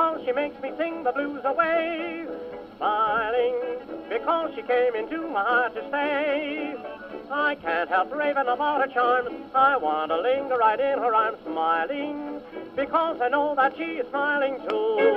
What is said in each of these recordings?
because she makes me sing the blues away. Smiling because she came into my heart to stay. I can't help raving about her charms. I want to linger right in her arms, smiling because I know that she is smiling too.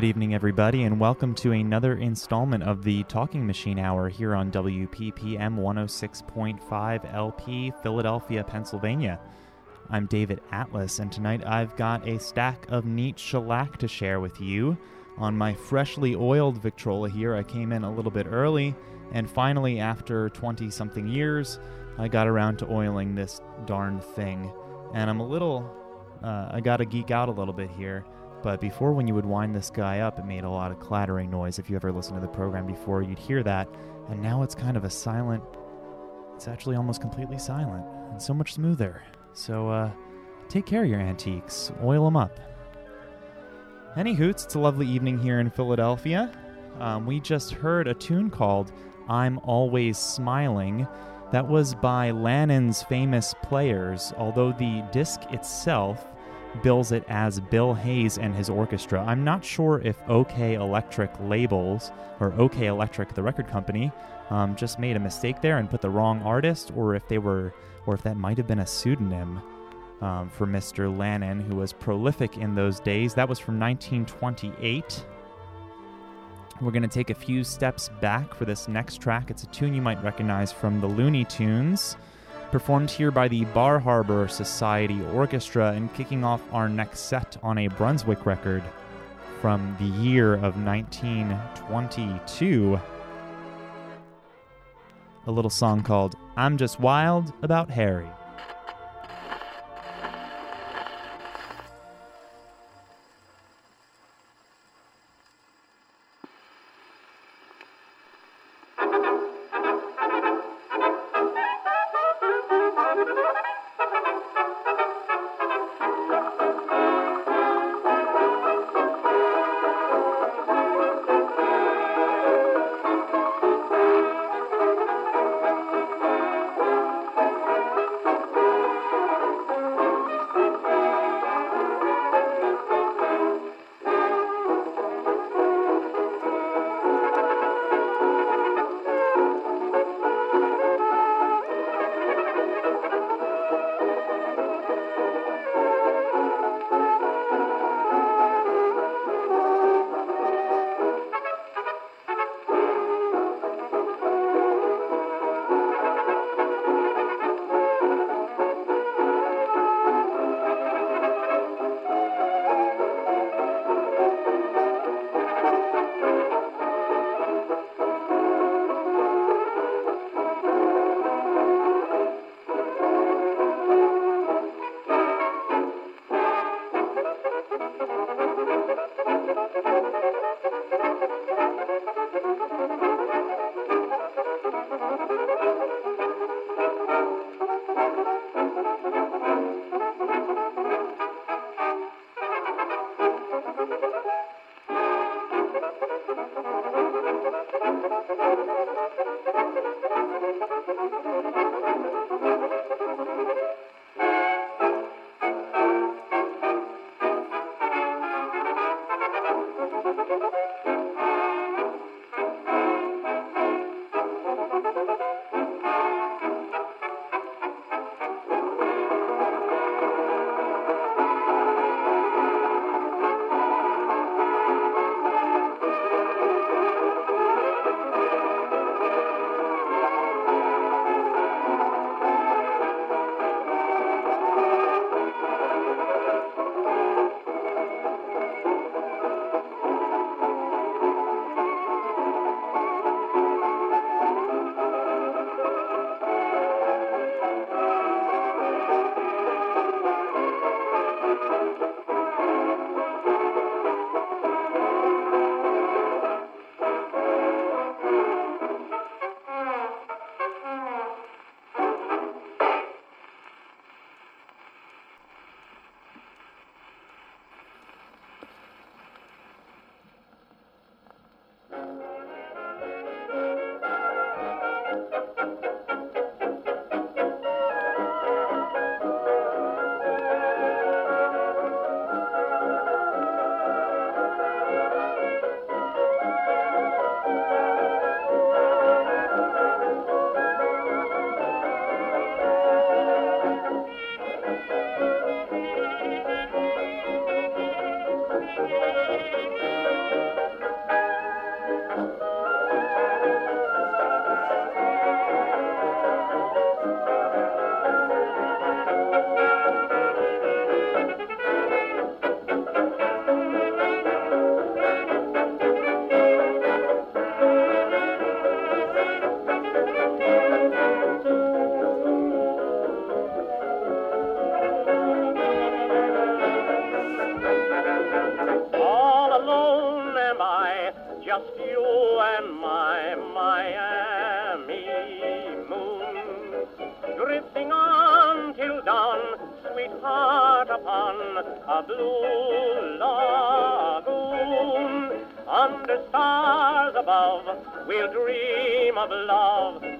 Good evening, everybody, and welcome to another installment of the Talking Machine Hour here on WPPM 106.5 LP, Philadelphia, Pennsylvania. I'm David Atlas, and tonight I've got a stack of neat shellac to share with you. On my freshly oiled Victrola here, I came in a little bit early, and finally, after 20 something years, I got around to oiling this darn thing. And I'm a little, uh, I gotta geek out a little bit here. But before, when you would wind this guy up, it made a lot of clattering noise. If you ever listened to the program before, you'd hear that. And now it's kind of a silent, it's actually almost completely silent and so much smoother. So, uh, take care of your antiques, oil them up. Any hoots, it's a lovely evening here in Philadelphia. Um, we just heard a tune called I'm Always Smiling. That was by Lanin's famous players, although the disc itself bills it as Bill Hayes and his orchestra. I'm not sure if OKeh Electric labels or OKeh Electric, the record company, um, just made a mistake there and put the wrong artist, or if they were, or if that might have been a pseudonym um, for Mr. Lanin, who was prolific in those days. That was from 1928. We're going to take a few steps back for this next track. It's a tune you might recognize from the Looney Tunes performed here by the Bar Harbor Society Orchestra and kicking off our next set on a Brunswick record from the year of 1922. A little song called I'm Just Wild About Harry.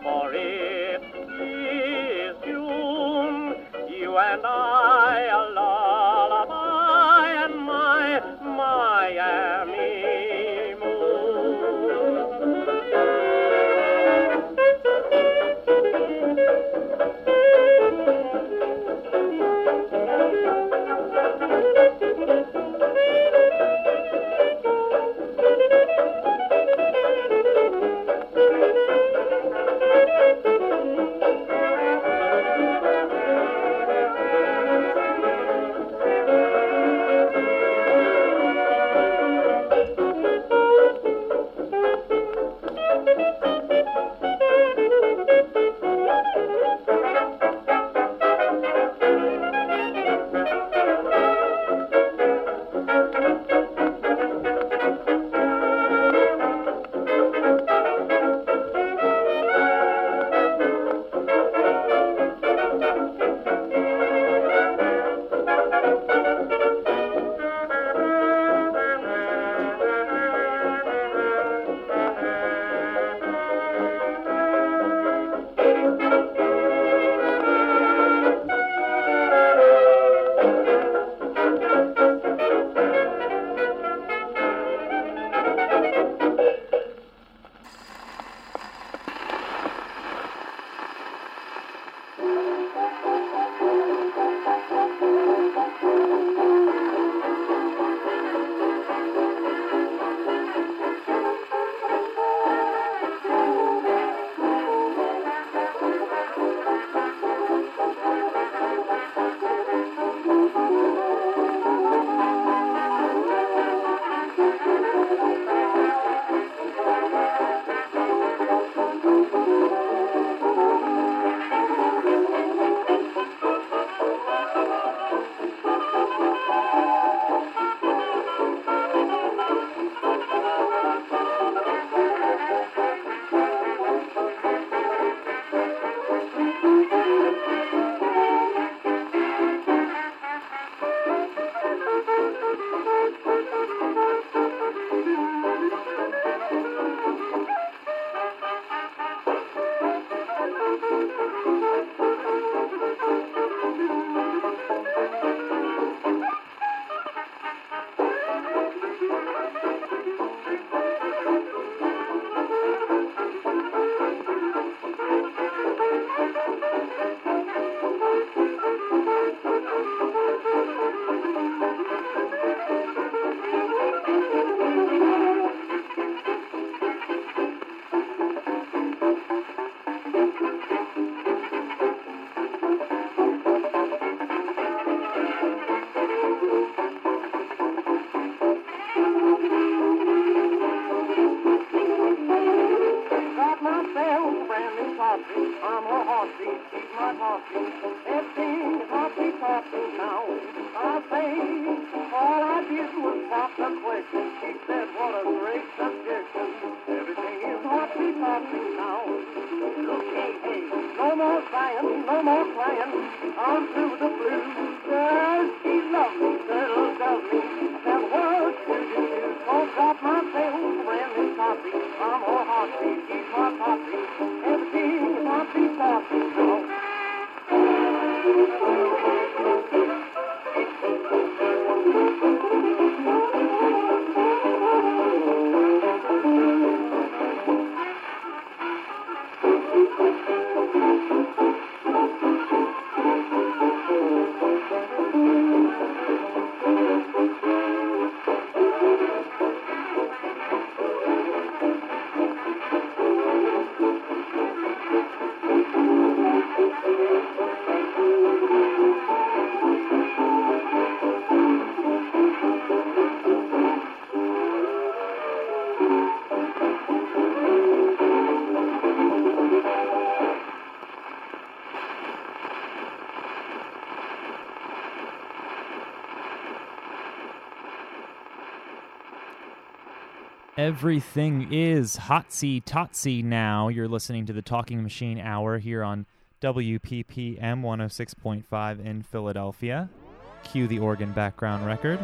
for it is June. You and I. more crying, no more crying. On through the blues. Girl, she loves me, girl, does me. I said, what should you do? Don't drop my tail, brand new coffee. I'm her heartbeat, keep my heartbeat. Everything is heartbeat, heartbeat now. Everything is hotsy totsy now. You're listening to the Talking Machine Hour here on WPPM 106.5 in Philadelphia. Cue the organ background record.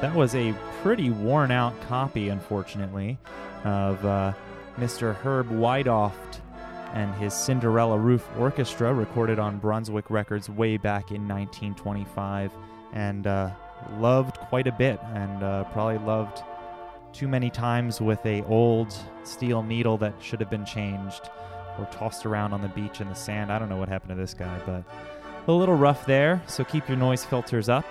That was a pretty worn out copy, unfortunately, of uh, Mr. Herb Wiedoeft and his Cinderella Roof Orchestra, recorded on Brunswick Records way back in 1925, and uh, loved quite a bit, and uh, probably loved too many times with a old steel needle that should have been changed or tossed around on the beach in the sand. I don't know what happened to this guy, but a little rough there. So keep your noise filters up.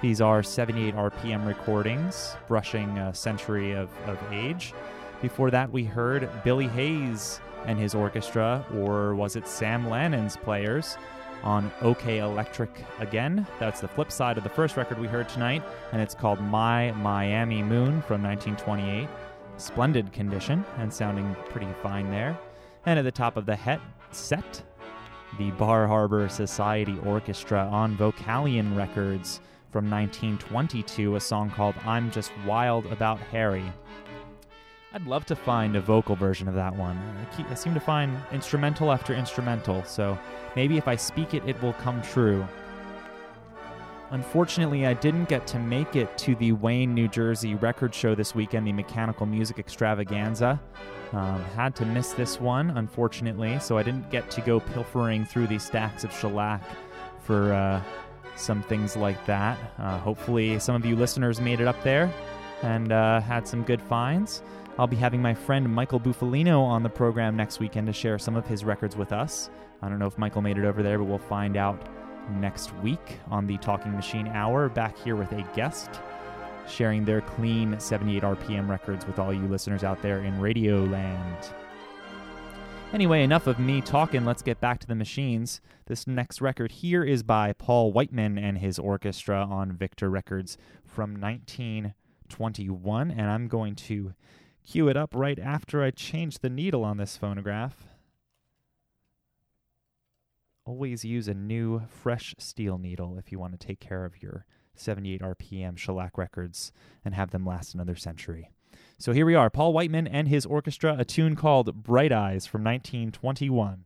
These are 78 RPM recordings, brushing a century of, of age. Before that, we heard Billy Hayes and his orchestra, or was it Sam Lanin's players, on OKeh Electric again. That's the flip side of the first record we heard tonight, and it's called My Miami Moon from 1928. Splendid condition and sounding pretty fine there. And at the top of the het set, the Bar Harbor Society Orchestra on Vocalion Records from 1922, a song called I'm Just Wild About Harry. I'd love to find a vocal version of that one. I, keep, I seem to find instrumental after instrumental, so maybe if I speak it, it will come true. Unfortunately, I didn't get to make it to the Wayne, New Jersey record show this weekend, the Mechanical Music Extravaganza. Um, had to miss this one, unfortunately, so I didn't get to go pilfering through these stacks of shellac for uh, some things like that. Uh, hopefully, some of you listeners made it up there and uh, had some good finds. I'll be having my friend Michael Bufalino on the program next weekend to share some of his records with us. I don't know if Michael made it over there, but we'll find out next week on the Talking Machine Hour, back here with a guest, sharing their clean 78 RPM records with all you listeners out there in Radio Land. Anyway, enough of me talking. Let's get back to the machines. This next record here is by Paul Whiteman and his orchestra on Victor Records from 1921, and I'm going to cue it up right after I change the needle on this phonograph. Always use a new, fresh steel needle if you want to take care of your 78 RPM shellac records and have them last another century. So here we are, Paul Whiteman and his orchestra, a tune called Bright Eyes from 1921.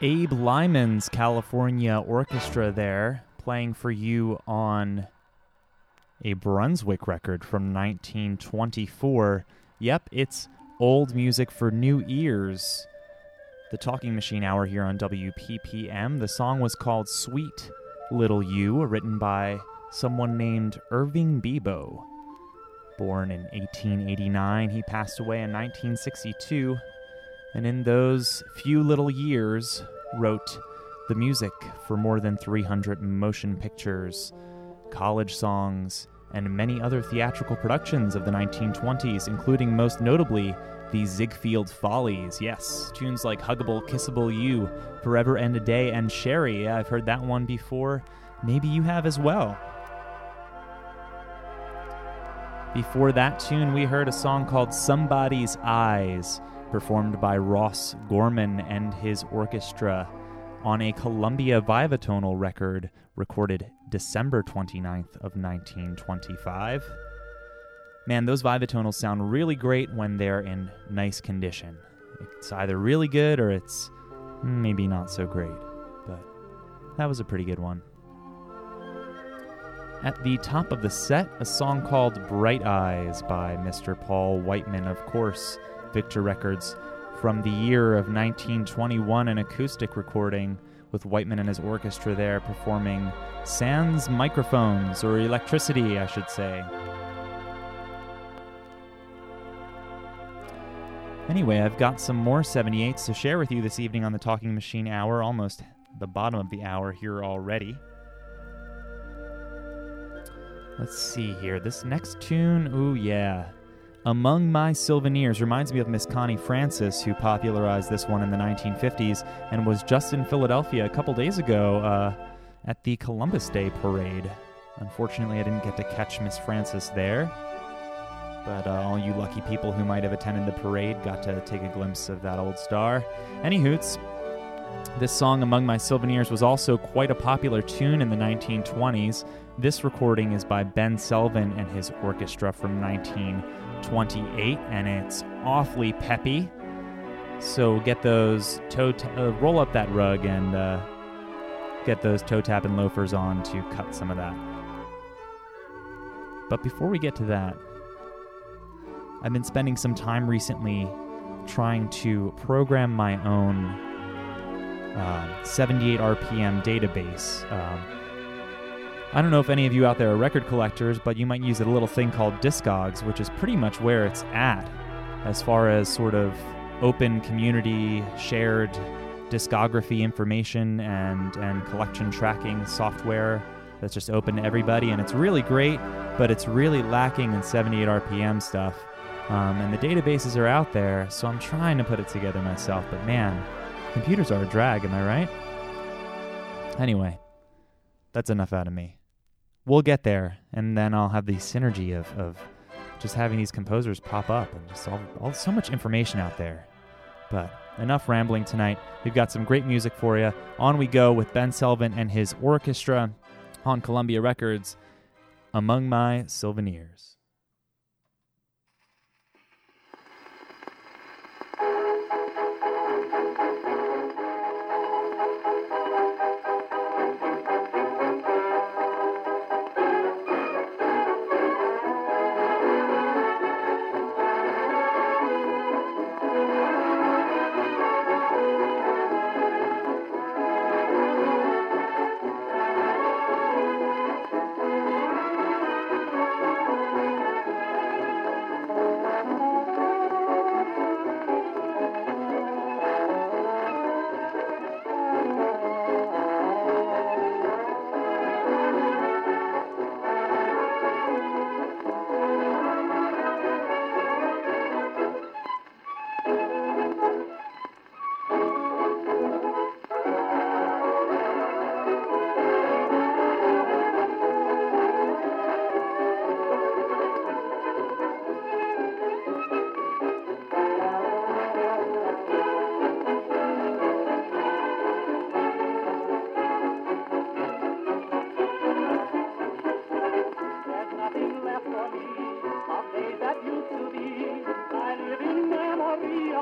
Abe Lyman's California Orchestra there, playing for you on a Brunswick record from 1924. Yep, it's old music for new ears. The Talking Machine Hour here on WPPM. The song was called Sweet Little You, written by someone named Irving Bibo. Born in 1889, he passed away in 1962 and in those few little years wrote the music for more than 300 motion pictures, college songs, and many other theatrical productions of the 1920s, including most notably the Ziegfeld Follies. Yes, tunes like Huggable, Kissable You, Forever and a Day, and Sherry. I've heard that one before. Maybe you have as well. Before that tune, we heard a song called Somebody's Eyes performed by Ross Gorman and his orchestra on a Columbia Viva-tonal record recorded December 29th of 1925. Man, those Viva-tonals sound really great when they're in nice condition. It's either really good or it's maybe not so great, but that was a pretty good one. At the top of the set, a song called Bright Eyes by Mr. Paul Whiteman, of course, Victor Records from the year of 1921, an acoustic recording with Whiteman and his orchestra there performing sans microphones, or electricity, I should say. Anyway, I've got some more 78s to share with you this evening on the Talking Machine Hour, almost the bottom of the hour here already. Let's see here. This next tune, ooh, yeah. Among My Souvenirs reminds me of Miss Connie Francis, who popularized this one in the 1950s and was just in Philadelphia a couple days ago uh, at the Columbus Day parade. Unfortunately, I didn't get to catch Miss Francis there, but uh, all you lucky people who might have attended the parade got to take a glimpse of that old star. Any hoots, this song, Among My Souvenirs, was also quite a popular tune in the 1920s. This recording is by Ben Selvin and his orchestra from 1928, and it's awfully peppy. So get those toe, t- uh, roll up that rug and uh, get those toe tapping loafers on to cut some of that. But before we get to that, I've been spending some time recently trying to program my own uh, 78 RPM database. Um, I don't know if any of you out there are record collectors, but you might use a little thing called Discogs, which is pretty much where it's at as far as sort of open community shared discography information and and collection tracking software that's just open to everybody, and it's really great. But it's really lacking in 78 RPM stuff. Um, and the databases are out there, so I'm trying to put it together myself. But man, computers are a drag. Am I right? Anyway, that's enough out of me. We'll get there, and then I'll have the synergy of, of just having these composers pop up and just all, all so much information out there. But enough rambling tonight. We've got some great music for you. On we go with Ben Selvin and his orchestra on Columbia Records, Among My Souvenirs.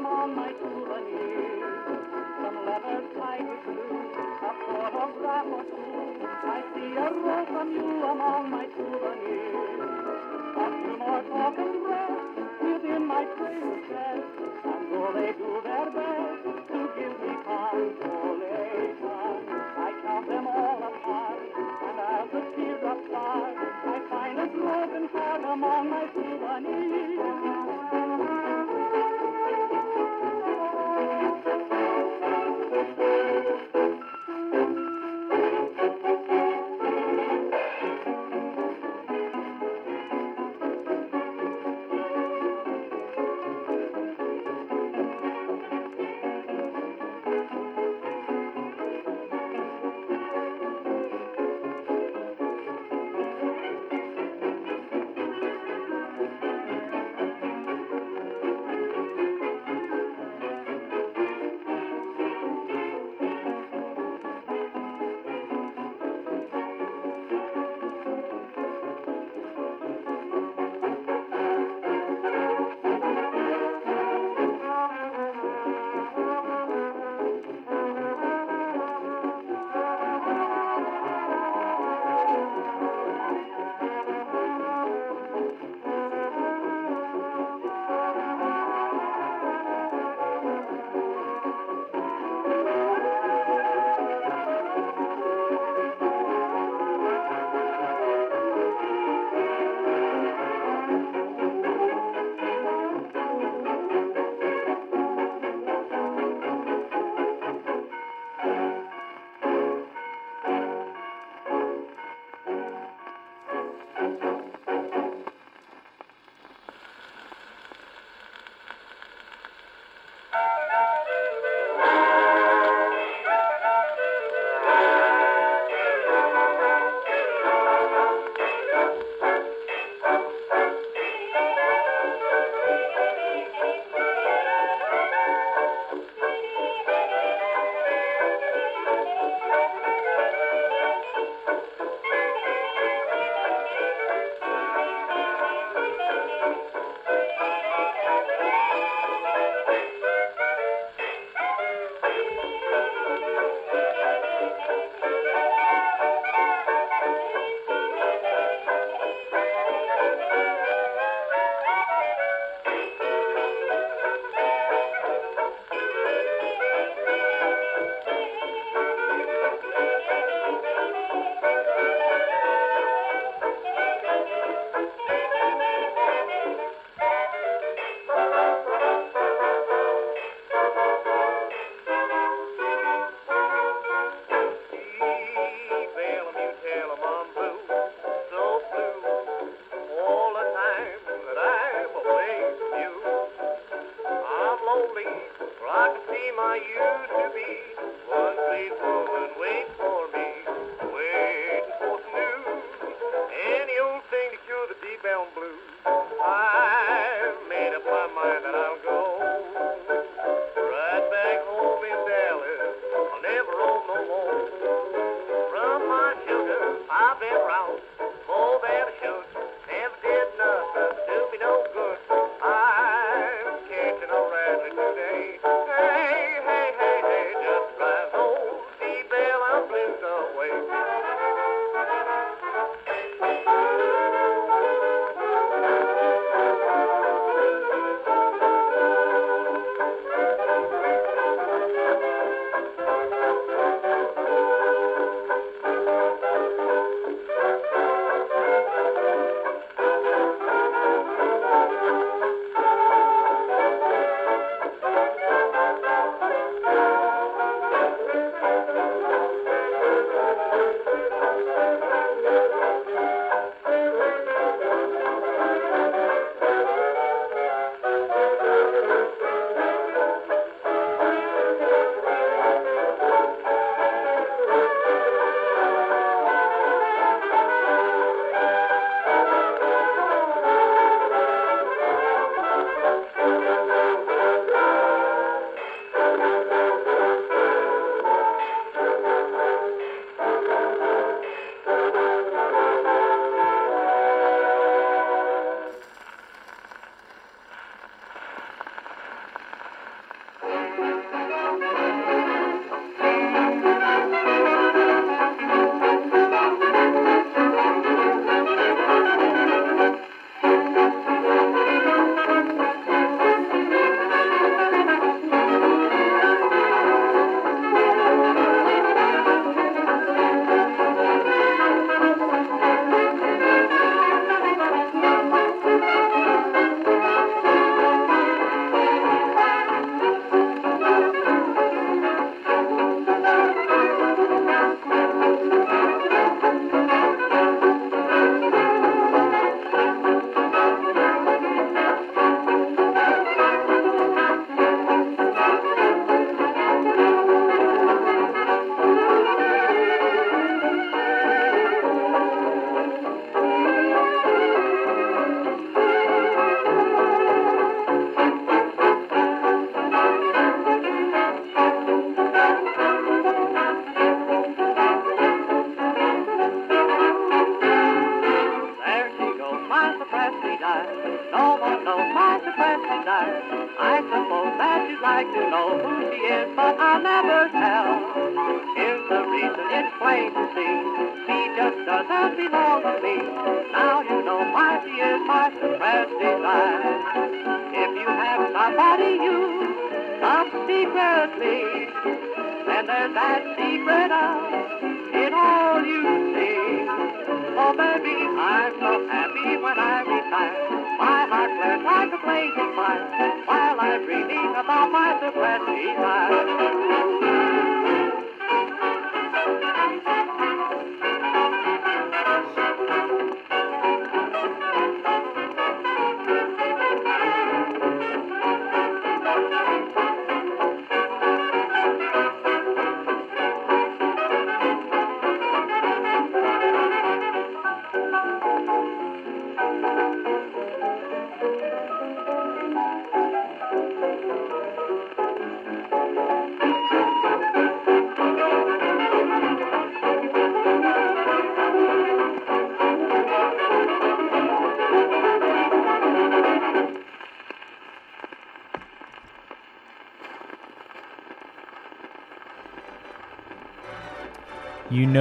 Memory among my souvenirs. Some letters tied with glue, a photograph or two. I see a rose from you among my souvenirs. A few more token breaths within my treasure chest, and though they do their best to give me consolation, I count them all apart, and as the teardrops start, I find a broken heart among my souvenirs.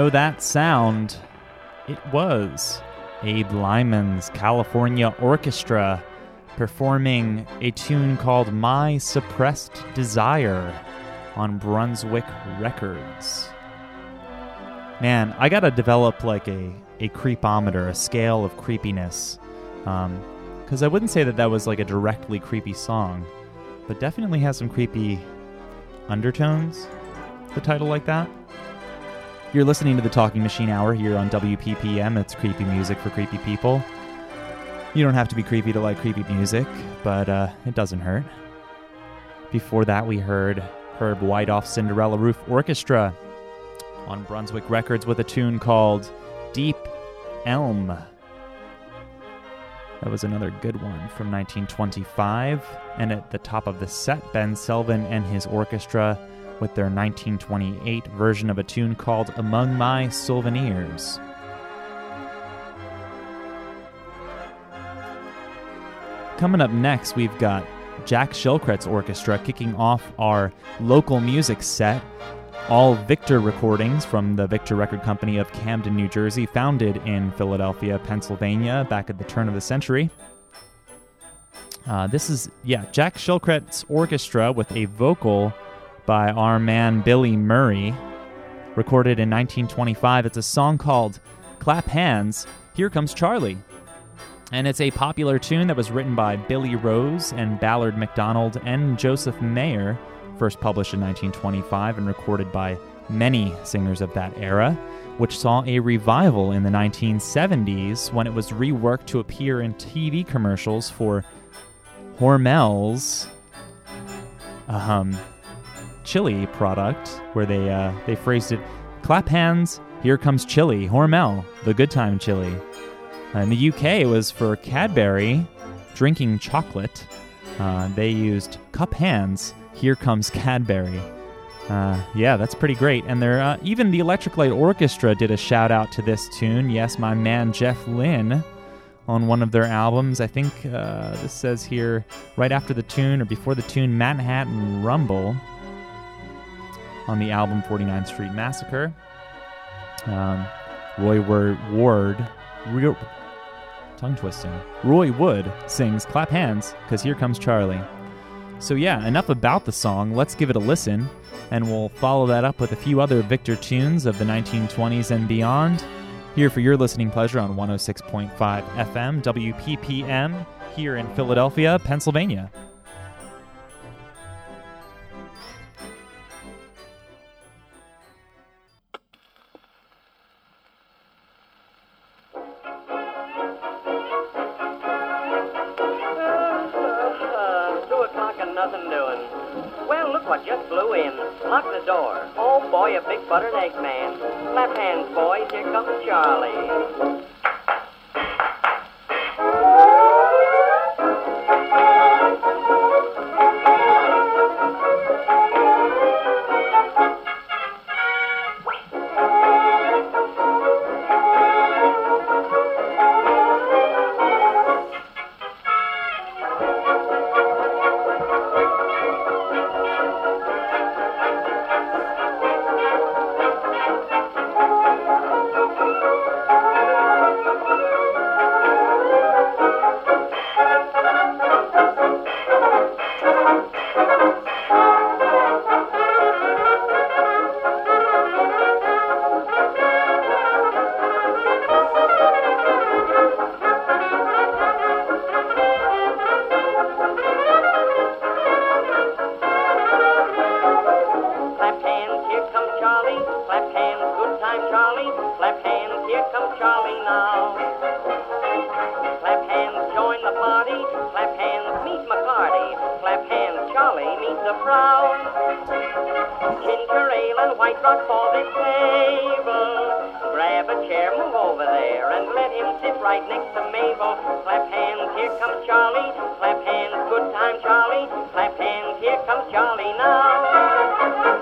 know that sound? It was Abe Lyman's California Orchestra performing a tune called My Suppressed Desire on Brunswick Records. Man, I gotta develop like a, a creepometer, a scale of creepiness. Because um, I wouldn't say that that was like a directly creepy song, but definitely has some creepy undertones, the title like that. You're listening to the Talking Machine Hour here on WPPM. It's creepy music for creepy people. You don't have to be creepy to like creepy music, but uh, it doesn't hurt. Before that, we heard Herb Wiedoeft Cinderella Roof Orchestra on Brunswick Records with a tune called Deep Elm. That was another good one from 1925. And at the top of the set, Ben Selvin and his orchestra with their 1928 version of a tune called Among My Souvenirs. Coming up next, we've got Jack Shilkret's orchestra kicking off our local music set. All Victor recordings from the Victor Record Company of Camden, New Jersey, founded in Philadelphia, Pennsylvania, back at the turn of the century. Uh, this is, yeah, Jack Shilkret's orchestra with a vocal by our man Billy Murray, recorded in 1925. It's a song called Clap Hands, Here Comes Charlie. And it's a popular tune that was written by Billy Rose and Ballard McDonald and Joseph Meyer, first published in 1925 and recorded by many singers of that era, which saw a revival in the 1970s when it was reworked to appear in TV commercials for Hormel's um, chili product, where they uh, they phrased it, "Clap hands, here comes chili, Hormel, the good time chili." Uh, in the UK, it was for Cadbury drinking chocolate. Uh, they used cup hands. Here comes Cadbury. Uh, yeah, that's pretty great. And there, uh, even the Electric Light Orchestra did a shout out to this tune. Yes, my man Jeff Lynne on one of their albums. I think uh, this says here right after the tune or before the tune, Manhattan Rumble on the album 49th Street Massacre. Um, Roy Ward, Ward tongue twisting. Roy Wood sings Clap Hands because here comes Charlie. So, yeah, enough about the song. Let's give it a listen, and we'll follow that up with a few other Victor tunes of the 1920s and beyond. Here for your listening pleasure on 106.5 FM, WPPM, here in Philadelphia, Pennsylvania. Charlie now.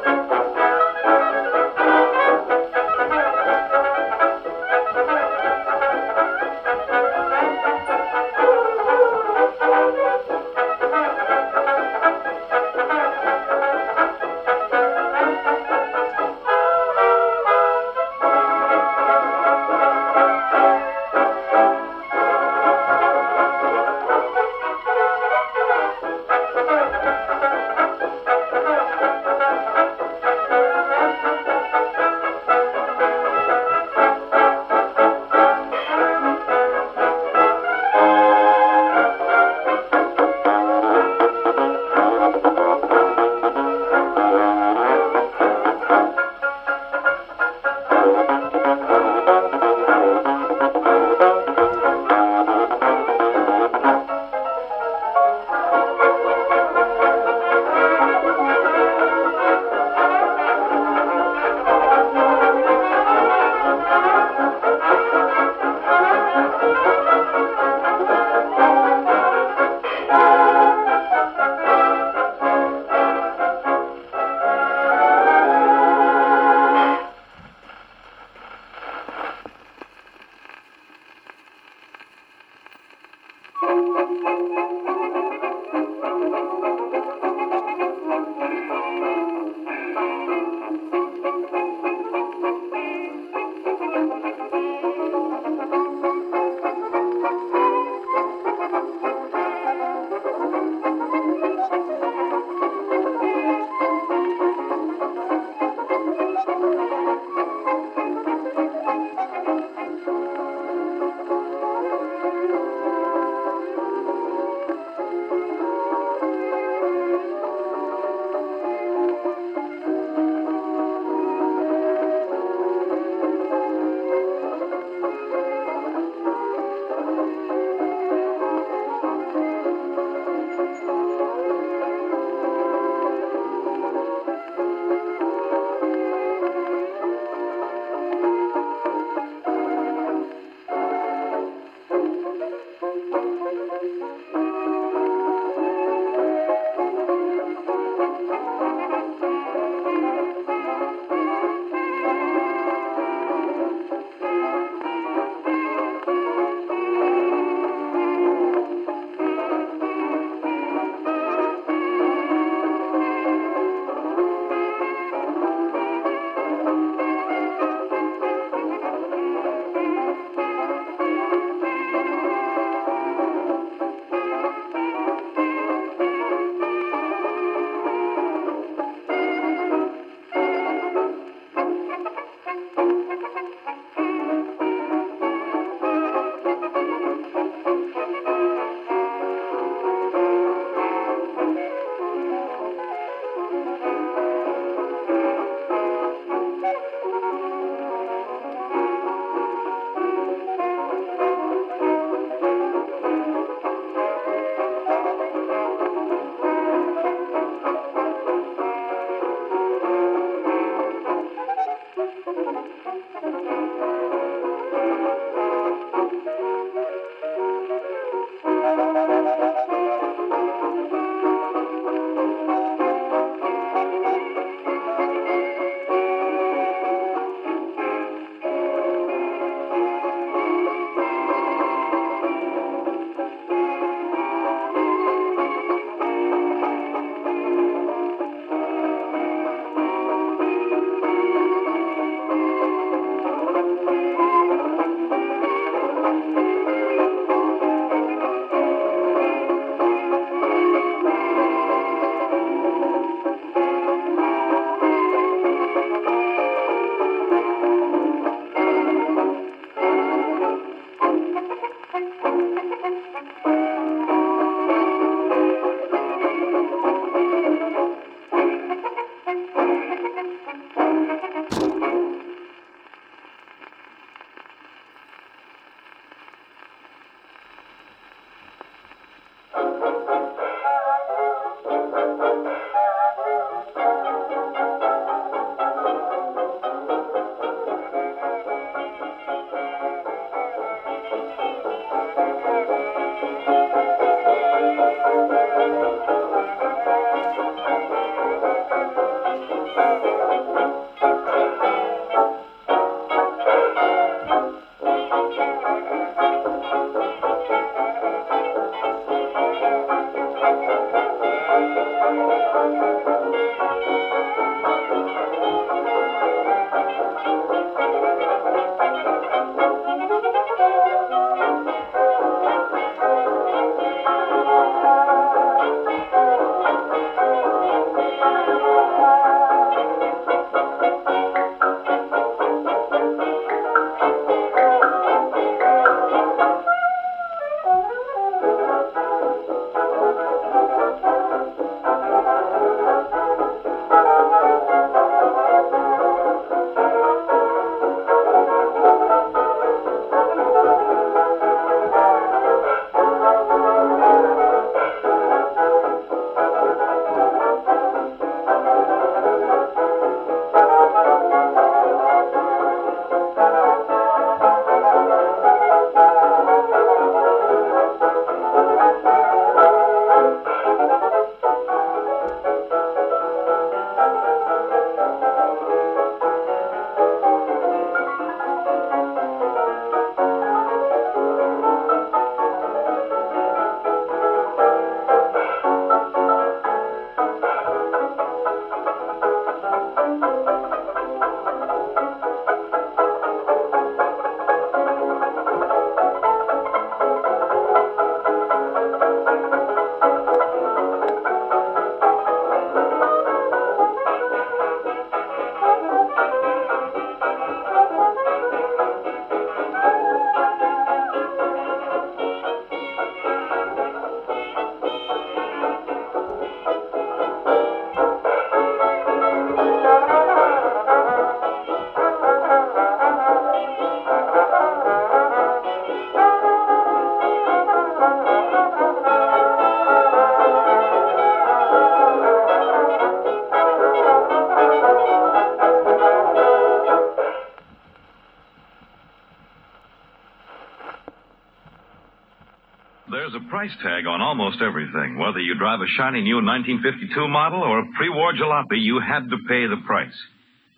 Price tag on almost everything. Whether you drive a shiny new 1952 model or a pre-war jalopy, you had to pay the price.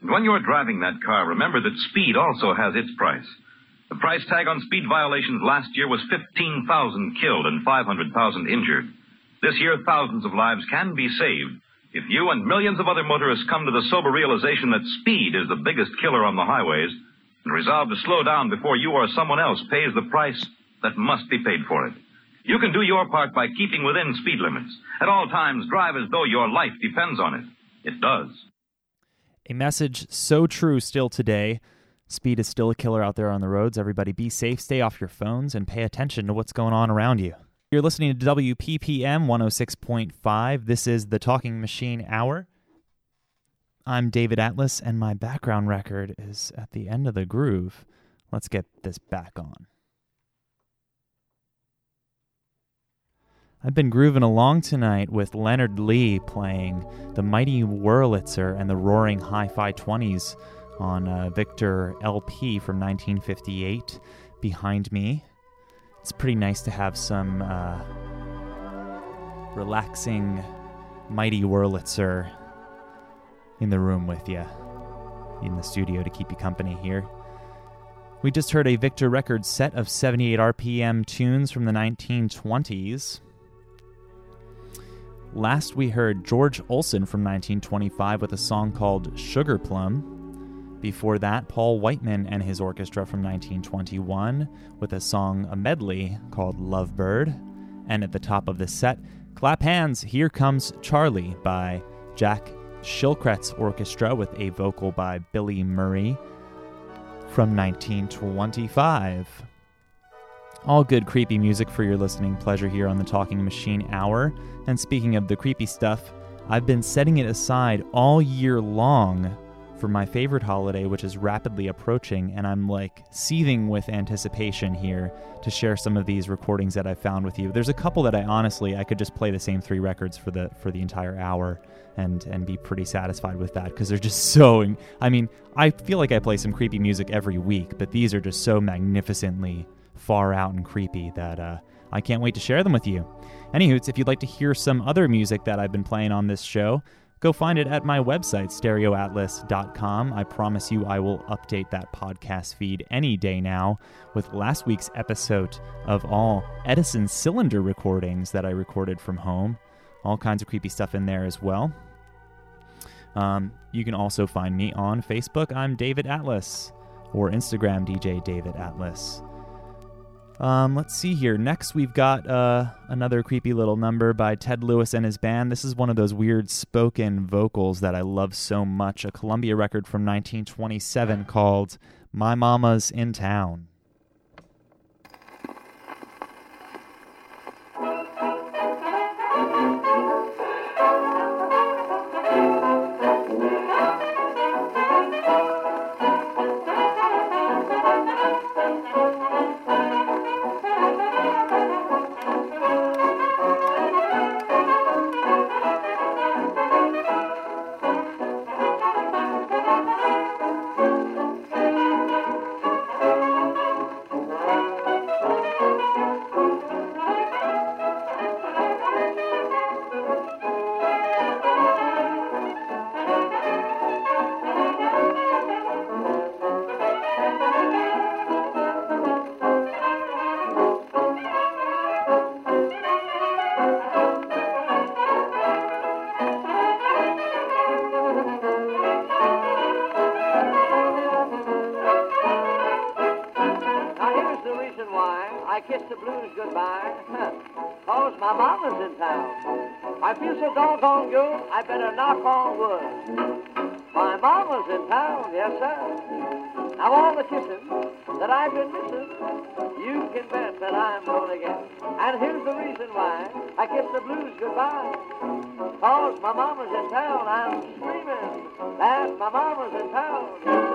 And when you're driving that car, remember that speed also has its price. The price tag on speed violations last year was 15,000 killed and 500,000 injured. This year, thousands of lives can be saved if you and millions of other motorists come to the sober realization that speed is the biggest killer on the highways and resolve to slow down before you or someone else pays the price that must be paid for it. You can do your part by keeping within speed limits. At all times, drive as though your life depends on it. It does. A message so true still today. Speed is still a killer out there on the roads. Everybody be safe, stay off your phones, and pay attention to what's going on around you. You're listening to WPPM 106.5. This is the Talking Machine Hour. I'm David Atlas, and my background record is at the end of the groove. Let's get this back on. I've been grooving along tonight with Leonard Lee playing the Mighty Wurlitzer and the Roaring Hi Fi 20s on a Victor LP from 1958 behind me. It's pretty nice to have some uh, relaxing Mighty Wurlitzer in the room with you, in the studio to keep you company here. We just heard a Victor Records set of 78 RPM tunes from the 1920s. Last, we heard George Olsen from 1925 with a song called Sugar Plum. Before that, Paul Whiteman and his orchestra from 1921 with a song, a medley called Lovebird. And at the top of the set, Clap Hands, Here Comes Charlie by Jack Shilkret's orchestra with a vocal by Billy Murray from 1925. All good creepy music for your listening pleasure here on the Talking Machine Hour. And speaking of the creepy stuff, I've been setting it aside all year long for my favorite holiday, which is rapidly approaching, and I'm like seething with anticipation here to share some of these recordings that I found with you. There's a couple that I honestly I could just play the same three records for the for the entire hour and and be pretty satisfied with that because they're just so. I mean, I feel like I play some creepy music every week, but these are just so magnificently far out and creepy that uh, I can't wait to share them with you. Anywho, if you'd like to hear some other music that I've been playing on this show, go find it at my website, stereoatlas.com. I promise you I will update that podcast feed any day now with last week's episode of all Edison cylinder recordings that I recorded from home. All kinds of creepy stuff in there as well. Um, you can also find me on Facebook. I'm David Atlas, or Instagram DJ David Atlas. Um, let's see here. Next, we've got uh, another creepy little number by Ted Lewis and his band. This is one of those weird spoken vocals that I love so much. A Columbia record from 1927 called My Mama's in Town. You can bet that I'm gonna get. And here's the reason why I kiss the blues goodbye. Cause my mama's in town, I'm screaming that my mama's in town.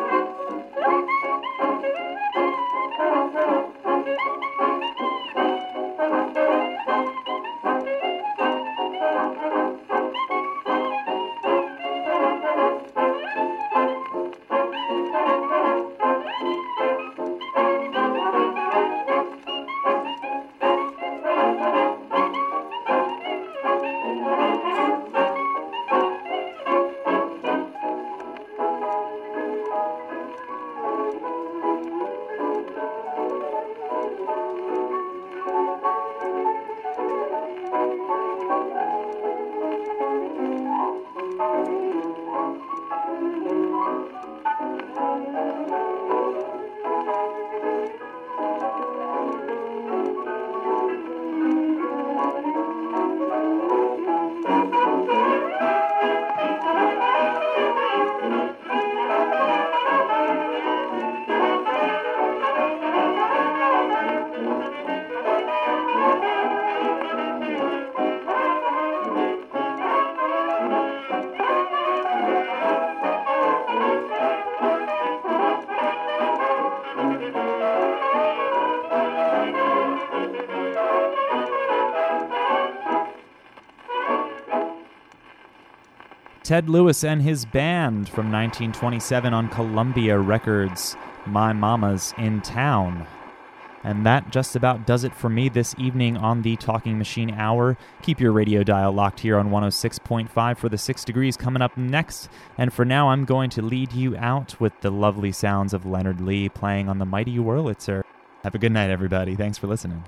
Ted Lewis and his band from 1927 on Columbia Records, My Mama's in Town. And that just about does it for me this evening on the Talking Machine Hour. Keep your radio dial locked here on 106.5 for the 6 degrees coming up next. And for now, I'm going to lead you out with the lovely sounds of Leonard Lee playing on the mighty Wurlitzer. Have a good night, everybody. Thanks for listening.